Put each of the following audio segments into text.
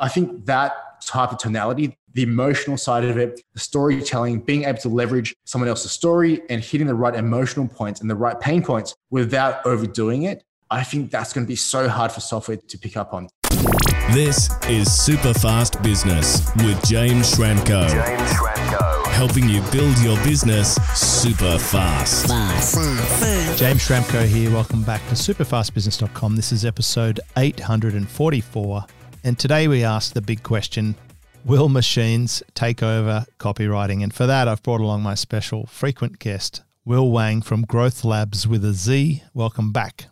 I think that type of tonality, the emotional side of it, the storytelling, being able to leverage someone else's story and hitting the right emotional points and the right pain points without overdoing it, I think that's going to be so hard for software to pick up on. This is Super Fast Business with James Schramko. James Schramko. Helping you build your business super fast. James Schramko here. Welcome back to superfastbusiness.com. This is episode 844. And today we ask the big question Will machines take over copywriting? And for that, I've brought along my special frequent guest, Will Wang from Growth Labz with a Z. Welcome back.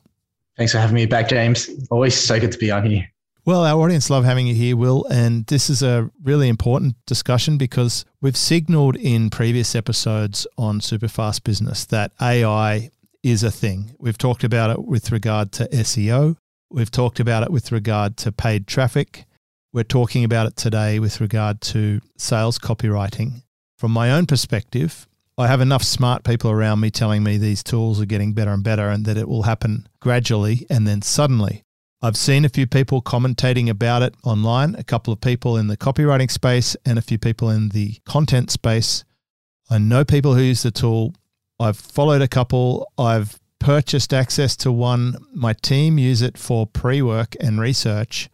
Thanks for having me back, James. Always so good to be on here. Well, our audience love having you here, Will, and this is a really important discussion because we've signaled in previous episodes on Superfast Business that AI is a thing. We've talked about it with regard to SEO. We've talked about it with regard to paid traffic. We're talking about it today with regard to sales copywriting. From my own perspective, I have enough smart people around me telling me these tools are getting better and better and that it will happen gradually and then suddenly. I've seen a few people commentating about it online, a couple of people in the copywriting space and a few people in the content space. I know people who use the tool. I've followed a couple. I've purchased access to one. My team use it for pre work and research.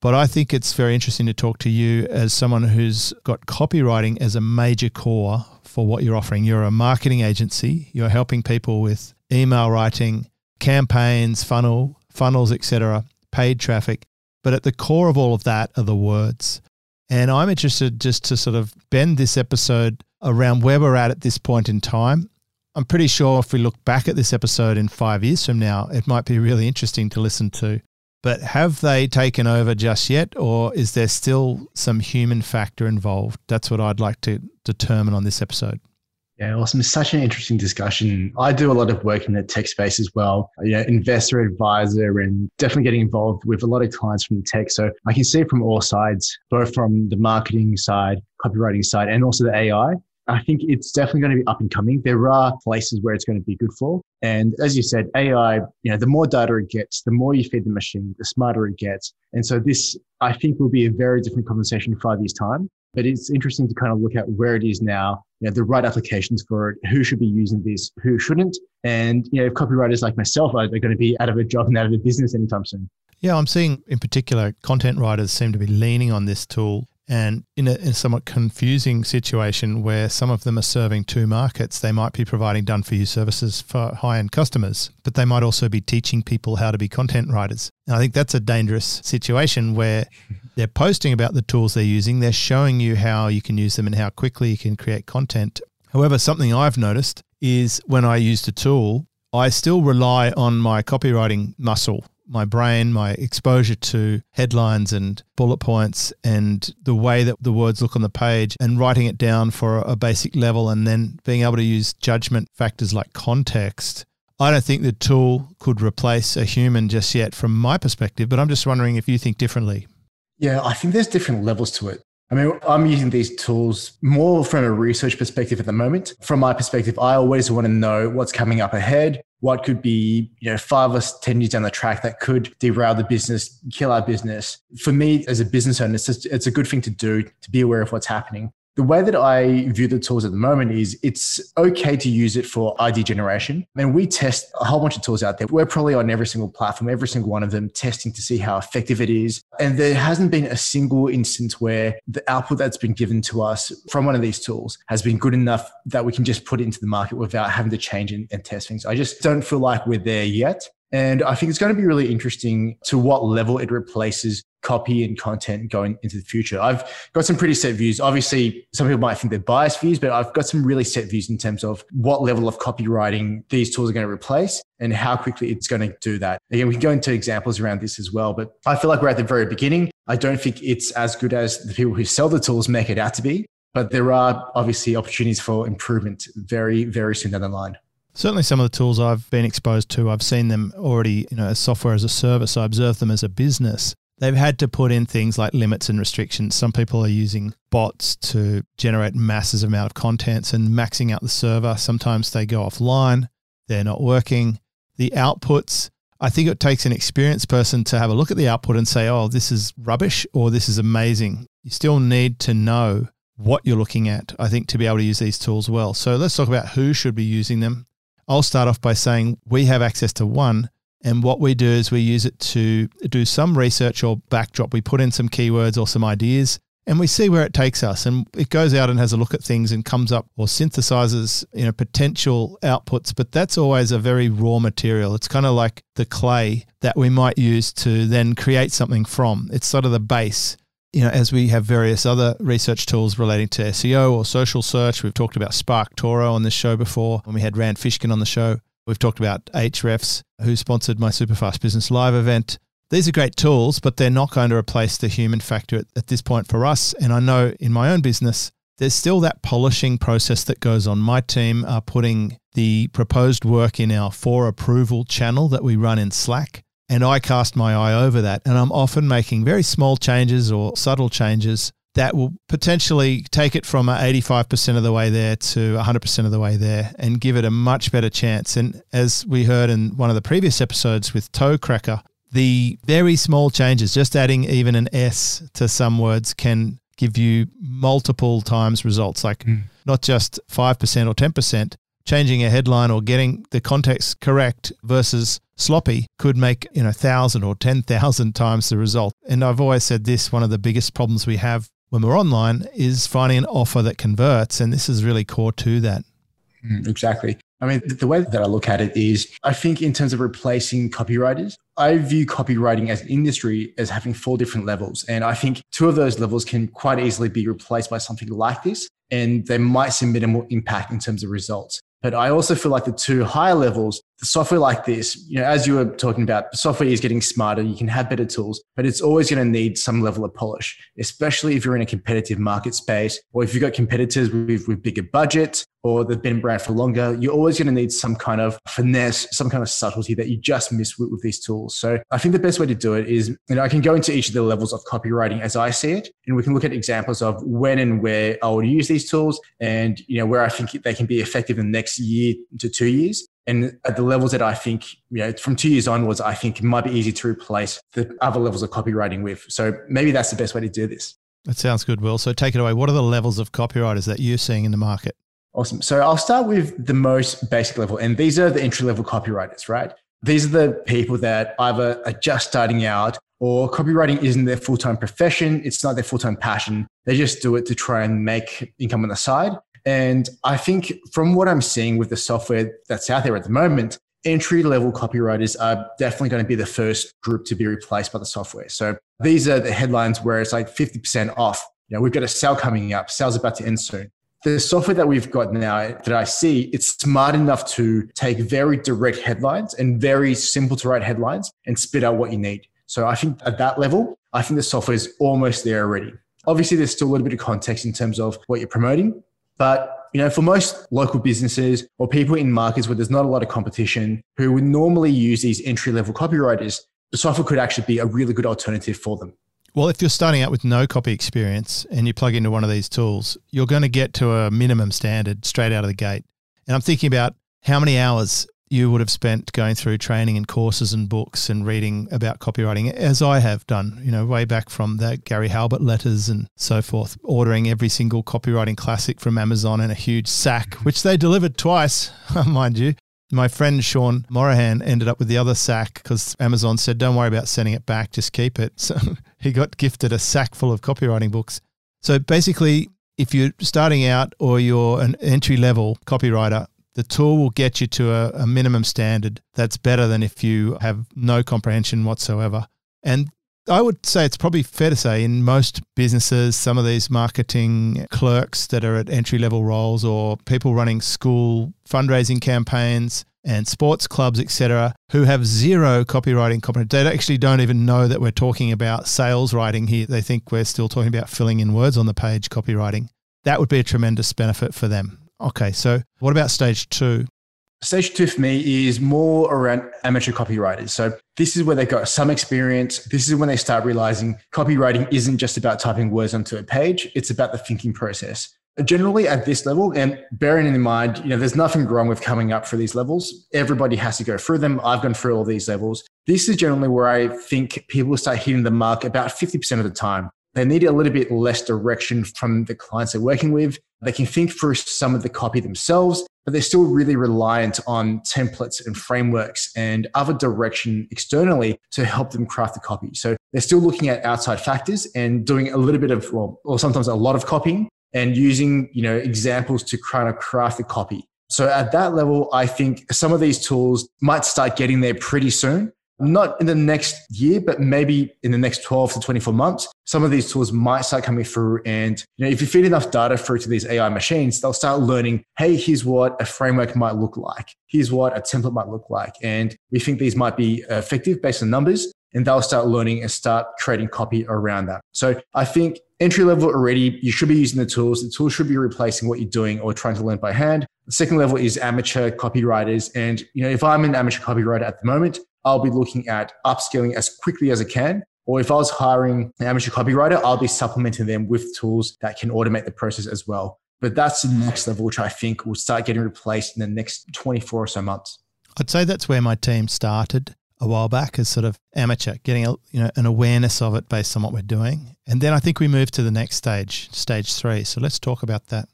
But I think it's very interesting to talk to you as someone who's got copywriting as a major core for what you're offering. You're a marketing agency, you're helping people with email writing, campaigns, funnel, funnels, etc., paid traffic. But at the core of all of that are the words. And I'm interested just to sort of bend this episode around where we're at at this point in time. I'm pretty sure if we look back at this episode in five years from now, it might be really interesting to listen to. But have they taken over just yet, or is there still some human factor involved? That's what I'd like to determine on this episode. Yeah, awesome. It's such an interesting discussion. I do a lot of work in the tech space as well, you know, investor advisor and definitely getting involved with a lot of clients from the tech. So I can see from all sides, both from the marketing side, copywriting side, and also the AI. I think it's definitely going to be up and coming. There are places where it's going to be good for. And as you said, AI, you know, the more data it gets, the more you feed the machine, the smarter it gets. And so this, I think, will be a very different conversation in five years' time. But it's interesting to kind of look at where it is now, you know, the right applications for it, who should be using this, who shouldn't. And, you know, if copywriters like myself are going to be out of a job and out of a business anytime soon. Yeah, I'm seeing in particular content writers seem to be leaning on this tool and in a, in a, somewhat confusing situation where some of them are serving two markets, they might be providing done for you services for high end customers, but they might also be teaching people how to be content writers. And I think that's a dangerous situation where they're posting about the tools they're using, they're showing you how you can use them and how quickly you can create content. However, something I've noticed is when I use the tool, I still rely on my copywriting muscle my brain, my exposure to headlines and bullet points and the way that the words look on the page and writing it down for a basic level and then being able to use judgment factors like context. I don't think the tool could replace a human just yet from my perspective, but I'm just wondering if you think differently. Yeah, I think there's different levels to it. I mean, I'm using these tools more from a research perspective at the moment. From my perspective, I always want to know what's coming up ahead, what could be, you know, five or 10 years down the track that could derail the business, kill our business. For me, as a business owner, it's, just, it's a good thing to do to be aware of what's happening the way that I view the tools at the moment is it's okay to use it for ID generation. And we test a whole bunch of tools out there. We're probably on every single platform, every single one of them, testing to see how effective it is. And there hasn't been a single instance where the output that's been given to us from one of these tools has been good enough that we can just put it into the market without having to change and, and test things. I just don't feel like we're there yet. And I think it's going to be really interesting to what level it replaces copy and content going into the future. I've got some pretty set views. Obviously, some people might think they're biased views, but I've got some really set views in terms of what level of copywriting these tools are going to replace and how quickly it's going to do that. Again, we can go into examples around this as well, but I feel like we're at the very beginning. I don't think it's as good as the people who sell the tools make it out to be, but there are obviously opportunities for improvement very, very soon down the line. Certainly, some of the tools I've been exposed to, I've seen them already, you know, as software as a service. I observe them as a business. They've had to put in things like limits and restrictions. Some people are using bots to generate masses amount of contents and maxing out the server. Sometimes they go offline. They're not working. The outputs I think it takes an experienced person to have a look at the output and say, oh, this is rubbish or this is amazing. You still need to know what you're looking at, I think, to be able to use these tools well. So let's talk about who should be using them. I'll start off by saying we have access to one. And what we do is we use it to do some research or backdrop. We put in some keywords or some ideas and we see where it takes us. And it goes out and has a look at things and comes up or synthesizes you know potential outputs. But that's always a very raw material. It's kind of like the clay that we might use to then create something from. It's sort of the base you know, as we have various other research tools relating to SEO or social search, we've talked about SparkToro on this show before when we had Rand Fishkin on the show. We've talked about Ahrefs, who sponsored my Superfast Business Live event. These are great tools, but they're not going to replace the human factor at, at this point for us. And I know in my own business, there's still that polishing process that goes on. My team are putting the proposed work in our for approval channel that we run in Slack. And I cast my eye over that. And I'm often making very small changes or subtle changes that will potentially take it from 85% of the way there to 100% of the way there and give it a much better chance. And as we heard in one of the previous episodes with Toe Cracker, the very small changes, just adding even an S to some words, can give you multiple times results, like mm. not just 5% or 10%. Changing a headline or getting the context correct versus sloppy could make you know thousand or ten thousand times the result. And I've always said this: one of the biggest problems we have when we're online is finding an offer that converts, and this is really core to that. Mm, exactly. I mean, the way that I look at it is, I think in terms of replacing copywriters, I view copywriting as an industry as having four different levels. And I think two of those levels can quite easily be replaced by something like this. And they might see minimal impact in terms of results. But I also feel like the two higher levels, software like this, you know, as you were talking about, the software is getting smarter. You can have better tools, but it's always going to need some level of polish, especially if you're in a competitive market space or if you've got competitors with, with bigger budgets or they've been around for longer. You're always going to need some kind of finesse, some kind of subtlety that you just miss with, with these tools. So I think the best way to do it is, you know, I can go into each of the levels of copywriting as I see it, and we can look at examples of when and where I would use these tools and, you know, where I think they can be effective in the next year to two years. And at the levels that I think, you know, from two years onwards, I think it might be easy to replace the other levels of copywriting with. So maybe that's the best way to do this. That sounds good, Will. So take it away. What are the levels of copywriters that you're seeing in the market? Awesome. So I'll start with the most basic level. And these are the entry level copywriters, right? These are the people that either are just starting out or copywriting isn't their full time profession. It's not their full time passion. They just do it to try and make income on the side. And I think from what I'm seeing with the software that's out there at the moment, entry level copywriters are definitely going to be the first group to be replaced by the software. So these are the headlines where it's like 50% off. You know, we've got a sale coming up, sale's about to end soon. The software that we've got now that I see, it's smart enough to take very direct headlines and very simple to write headlines and spit out what you need. So I think at that level, I think the software is almost there already. Obviously, there's still a little bit of context in terms of what you're promoting, but you know, for most local businesses or people in markets where there's not a lot of competition who would normally use these entry level copywriters, the software could actually be a really good alternative for them. Well, if you're starting out with no copy experience and you plug into one of these tools, you're going to get to a minimum standard straight out of the gate. And I'm thinking about how many hours you would have spent going through training and courses and books and reading about copywriting, as I have done, you know, way back from the Gary Halbert letters and so forth, ordering every single copywriting classic from Amazon in a huge sack, mm-hmm. which they delivered twice, mind you. My friend Sean Morahan ended up with the other sack because Amazon said, don't worry about sending it back, just keep it. So he got gifted a sack full of copywriting books. So basically, if you're starting out or you're an entry level copywriter, the tool will get you to a, a, minimum standard that's better than if you have no comprehension whatsoever. And I would say it's probably fair to say in most businesses, some of these marketing clerks that are at entry level roles or people running school fundraising campaigns and sports clubs, etc., who have zero copywriting competence. They actually don't even know that we're talking about sales writing here. They think we're still talking about filling in words on the page copywriting. That would be a tremendous benefit for them. Okay, so what about stage two? Stage two for me is more around amateur copywriters. So this is where they've got some experience. This is when they start realizing copywriting isn't just about typing words onto a page, it's about the thinking process. generally at this level and bearing in mind you know there's nothing wrong with coming up for these levels everybody has to go through them i've gone through all these levels this is generally where i think people start hitting the mark about 50% of the time they need a little bit less direction from the clients they're working with they can think through some of the copy themselves but they're still really reliant on templates and frameworks and other direction externally to help them craft the copy so they're still looking at outside factors and doing a little bit of well or sometimes a lot of copying and using you know examples to kind of craft the copy. So at that level, I think some of these tools might start getting there pretty soon. Not in the next year, but maybe in the next 12 to 24 months, some of these tools might start coming through. And you know, if you feed enough data through to these AI machines, they'll start learning, hey, here's what a framework might look like. Here's what a template might look like. And we think these might be effective based on numbers and they'll start learning and start creating copy around that. So I think entry level already, you should be using the tools. The tools should be replacing what you're doing or trying to learn by hand. The second level is amateur copywriters. And, you know, if I'm an amateur copywriter at the moment, I'll be looking at upskilling as quickly as I can. Or if I was hiring an amateur copywriter, I'll be supplementing them with tools that can automate the process as well. But that's the next level, which I think will start getting replaced in the next 24 or so months. I'd say that's where my team started a while back as sort of amateur, getting a, you know an awareness of it based on what we're doing, and then I think we move to the next stage, stage three. So let's talk about that.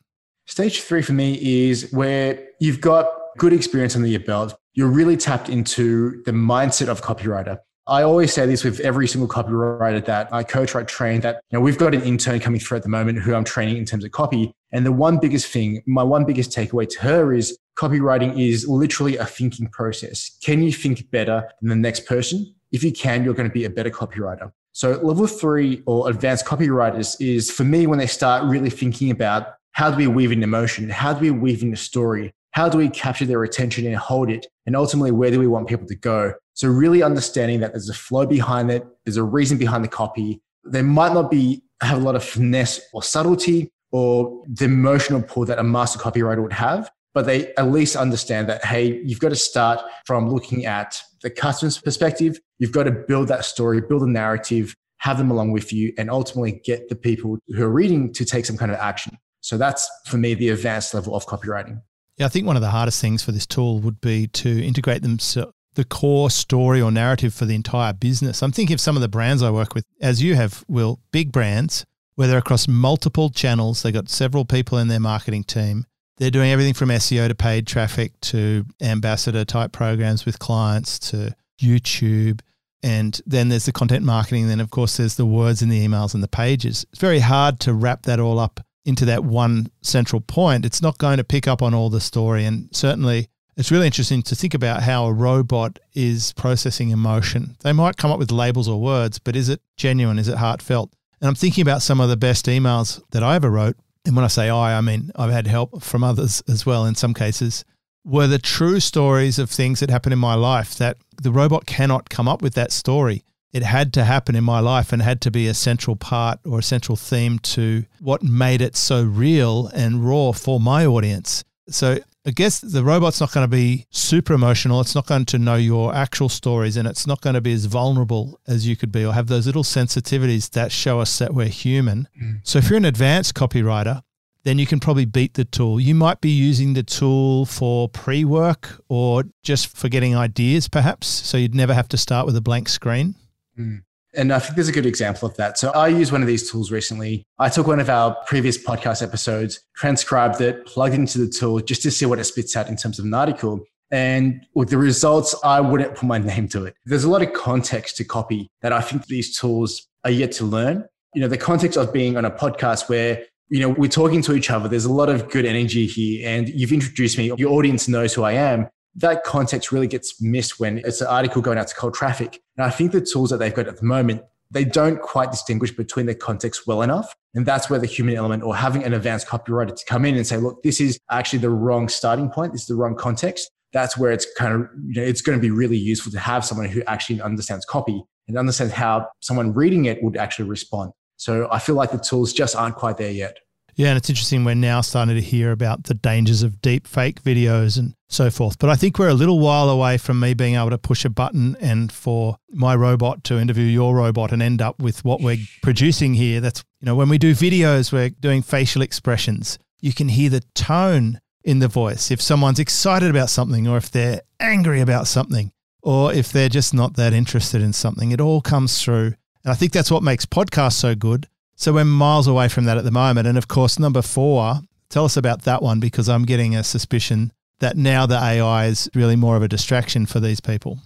Stage three for me is where you've got good experience under your belt. You're really tapped into the mindset of copywriter. I always say this with every single copywriter that I coach or I train that, you know, we've got an intern coming through at the moment who I'm training in terms of copy. And the one biggest thing, my one biggest takeaway to her is copywriting is literally a thinking process. Can you think better than the next person? If you can, you're going to be a better copywriter. So level three or advanced copywriters is for me when they start really thinking about how do we weave in emotion? How do we weave in the story? How do we capture their attention and hold it? And ultimately, where do we want people to go? So really understanding that there's a flow behind it. There's a reason behind the copy. There might not be have a lot of finesse or subtlety or the emotional pull that a master copywriter would have, but they at least understand that, hey, you've got to start from looking at the customer's perspective. You've got to build that story, build a narrative, have them along with you, and ultimately get the people who are reading to take some kind of action. So that's for me the advanced level of copywriting. Yeah, I think one of the hardest things for this tool would be to integrate them so the core story or narrative for the entire business. I'm thinking of some of the brands I work with, as you have, Will, big brands where they're across multiple channels. They've got several people in their marketing team. They're doing everything from SEO to paid traffic to ambassador type programs with clients to YouTube. And then there's the content marketing. Then, of course, there's the words in the emails and the pages. It's very hard to wrap that all up into that one central point. It's not going to pick up on all the story. And certainly, it's really interesting to think about how a robot is processing emotion. They might come up with labels or words, but is it genuine? Is it heartfelt? And I'm thinking about some of the best emails that I ever wrote. And when I say I, I mean I've had help from others as well in some cases, were the true stories of things that happened in my life that the robot cannot come up with that story. It had to happen in my life and had to be a central part or a central theme to what made it so real and raw for my audience. So I guess the robot's not going to be super emotional. It's not going to know your actual stories and it's not going to be as vulnerable as you could be or have those little sensitivities that show us that we're human. Mm. So if you're an advanced copywriter, then you can probably beat the tool. You might be using the tool for pre work or just for getting ideas, perhaps. So you'd never have to start with a blank screen. Mm. And I think there's a good example of that. So I used one of these tools recently. I took one of our previous podcast episodes, transcribed it, plugged into the tool just to see what it spits out in terms of an article. And with the results, I wouldn't put my name to it. There's a lot of context to copy that I think these tools are yet to learn. You know, the context of being on a podcast where you know, we're talking to each other. There's a lot of good energy here, and you've introduced me. Your audience knows who I am that context really gets missed when it's an article going out to cold traffic. And I think the tools that they've got at the moment, they don't quite distinguish between the context well enough. And that's where the human element or having an advanced copywriter to come in and say, look, this is actually the wrong starting point. This is the wrong context. That's where it's kind of, you know, it's going to be really useful to have someone who actually understands copy and understands how someone reading it would actually respond. So I feel like the tools just aren't quite there yet. Yeah, and it's interesting. We're now starting to hear about the dangers of deep fake videos and so forth. But I think we're a little while away from me being able to push a button and for my robot to interview your robot and end up with what we're producing here. That's, you know, when we do videos, we're doing facial expressions. you can hear the tone in the voice. If someone's excited about something or if they're angry about something or if they're just not that interested in something, it all comes through. And I think that's what makes podcasts so good. So we're miles away from that at the moment. And of course, number four, tell us about that one because I'm getting a suspicion that now the AI is really more of a distraction for these people.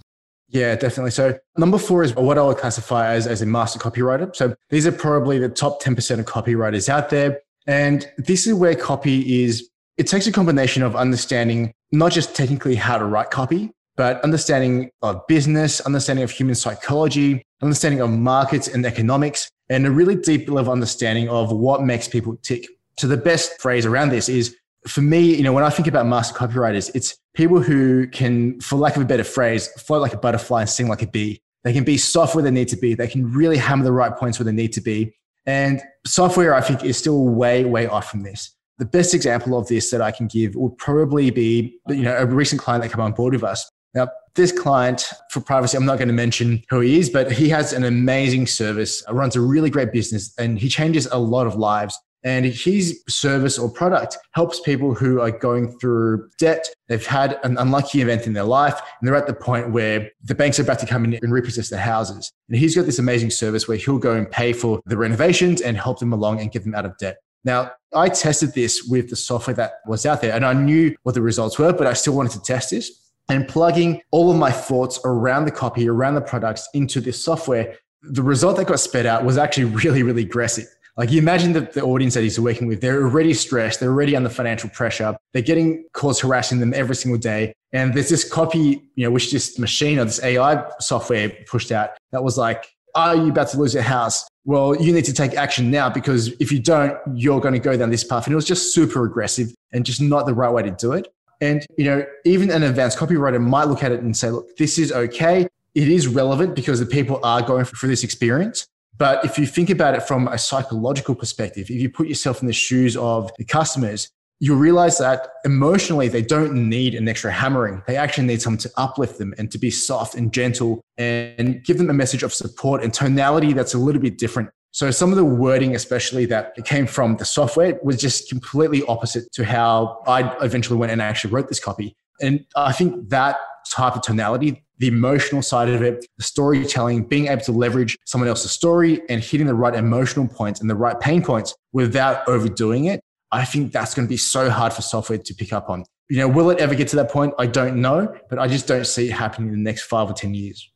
Yeah, definitely. So number four is what I would classify as, as a master copywriter. So these are probably the top 10% of copywriters out there. And this is where copy is, it takes a combination of understanding not just technically how to write copy, but understanding of business, understanding of human psychology, understanding of markets and economics, and a really deep level understanding of what makes people tick. So the best phrase around this is for me, you know, when I think about master copywriters, it's people who can, for lack of a better phrase, float like a butterfly and sing like a bee. They can be soft where they need to be. They can really hammer the right points where they need to be. And software, I think, is still way, way off from this. The best example of this that I can give would probably be, you know, a recent client that came on board with us. Now, this client, for privacy, I'm not going to mention who he is, but he has an amazing service, uh, runs a really great business, and he changes a lot of lives. And his service or product helps people who are going through debt. They've had an unlucky event in their life and they're at the point where the banks are about to come in and repossess their houses. And he's got this amazing service where he'll go and pay for the renovations and help them along and get them out of debt. Now, I tested this with the software that was out there and I knew what the results were, but I still wanted to test this. And plugging all of my thoughts around the copy, around the products into this software, the result that got sped out was actually really, really aggressive. Like you imagine that the audience that he's working with, they're already stressed, they're already under financial pressure, they're getting calls harassing them every single day. And there's this copy, you know, which this machine or this AI software pushed out that was like, are you about to lose your house? Well, you need to take action now because if you don't, you're going to go down this path. And it was just super aggressive and just not the right way to do it. And, you know, even an advanced copywriter might look at it and say, look, this is okay. It is relevant because the people are going through this experience. But if you think about it from a psychological perspective, if you put yourself in the shoes of the customers, you realize that emotionally they don't need an extra hammering. They actually need someone to uplift them and to be soft and gentle and give them a message of support and tonality that's a little bit different. So some of the wording, especially that came from the software, was just completely opposite to how I eventually went and actually wrote this copy. And I think that type of tonality, the emotional side of it, the storytelling, being able to leverage someone else's story and hitting the right emotional points and the right pain points without overdoing it. I think that's going to be so hard for software to pick up on. You know, will it ever get to that point? I don't know, but I just don't see it happening in the next five or 10 years.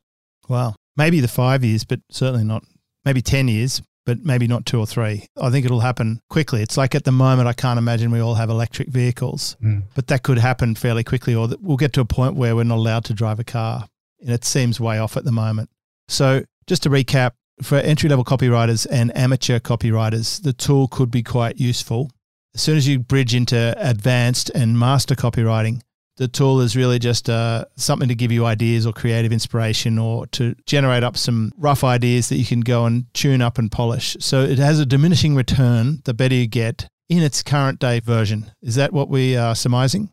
Wow. Maybe the five years, but certainly not, maybe 10 years, but maybe not two or three. I think it'll happen quickly. It's like at the moment, I can't imagine we all have electric vehicles, mm. but that could happen fairly quickly, or we'll get to a point where we're not allowed to drive a car. And it seems way off at the moment. So, just to recap, for entry level copywriters and amateur copywriters, the tool could be quite useful. As soon as you bridge into advanced and master copywriting, the tool is really just uh, something to give you ideas or creative inspiration or to generate up some rough ideas that you can go and tune up and polish. So it has a diminishing return the better you get in its current day version. Is that what we are surmising?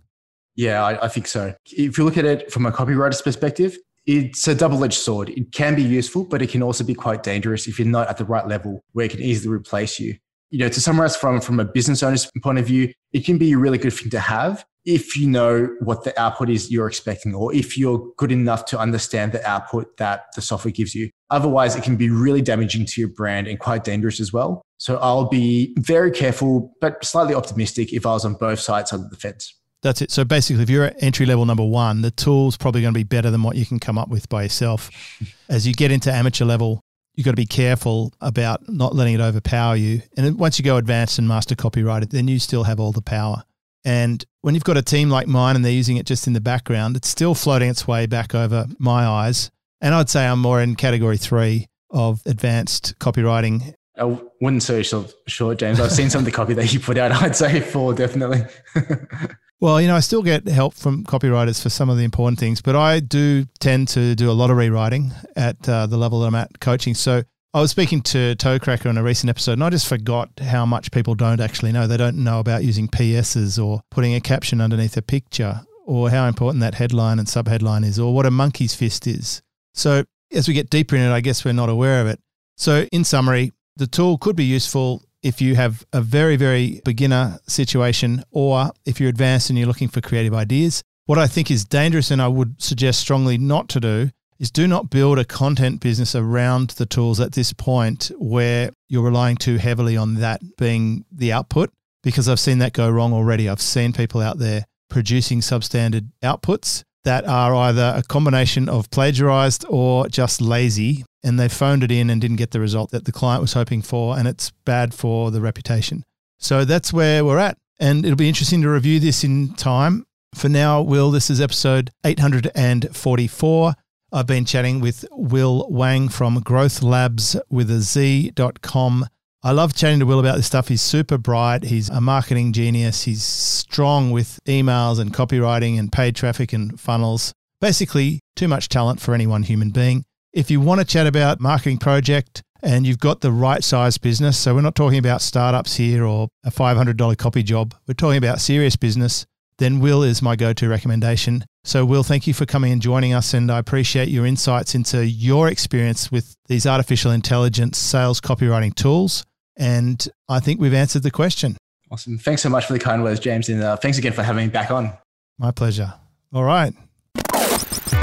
Yeah, I, I think so. If you look at it from a copywriter's perspective, it's a double edged sword. It can be useful, but it can also be quite dangerous if you're not at the right level where it can easily replace you. You know, to summarize from, from a business owner's point of view, it can be a really good thing to have if you know what the output is you're expecting, or if you're good enough to understand the output that the software gives you. Otherwise, it can be really damaging to your brand and quite dangerous as well. So I'll be very careful, but slightly optimistic if I was on both sides of the fence. That's it. So basically, if you're at entry level number one, the tool's probably going to be better than what you can come up with by yourself. As you get into amateur level, you've got to be careful about not letting it overpower you. And once you go advanced and master copywriter, then you still have all the power. And when you've got a team like mine and they're using it just in the background, it's still floating its way back over my eyes. And I'd say I'm more in category three of advanced copywriting. I wouldn't say short, short, James. I've seen some of the copy that you put out. I'd say four, definitely. well, you know, I still get help from copywriters for some of the important things, but I do tend to do a lot of rewriting at uh, the level that I'm at coaching. So I was speaking to Toecracker on a recent episode, and I just forgot how much people don't actually know. They don't know about using PSs or putting a caption underneath a picture, or how important that headline and subheadline is, or what a monkey's fist is. So, as we get deeper in it, I guess we're not aware of it. So, in summary, the tool could be useful if you have a very, very beginner situation or if you're advanced and you're looking for creative ideas. What I think is dangerous and I would suggest strongly not to do is do not build a content business around the tools at this point where you're relying too heavily on that being the output because I've seen that go wrong already. I've seen people out there producing substandard outputs that are either a combination of plagiarized or just lazy and they phoned it in and didn't get the result that the client was hoping for and it's bad for the reputation. So that's where we're at and it'll be interesting to review this in time. For now, Will, this is episode 844. I've been chatting with Will Wang from Growth Labz with a Z.com. I love chatting to Will about this stuff. He's super bright. He's a marketing genius. He's strong with emails and copywriting and paid traffic and funnels. Basically, too much talent for any one human being. If you want to chat about marketing project and you've got the right size business, so we're not talking about startups here or a $500 copy job, we're talking about serious business, then Will is my go to recommendation. So, Will, thank you for coming and joining us. And I appreciate your insights into your experience with these artificial intelligence sales copywriting tools. And I think we've answered the question. Awesome. Thanks so much for the kind words, James. And uh, thanks again for having me back on. My pleasure. All right.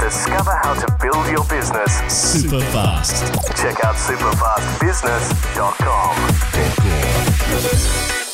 Discover how to build your business super fast. Check out superfastbusiness.com.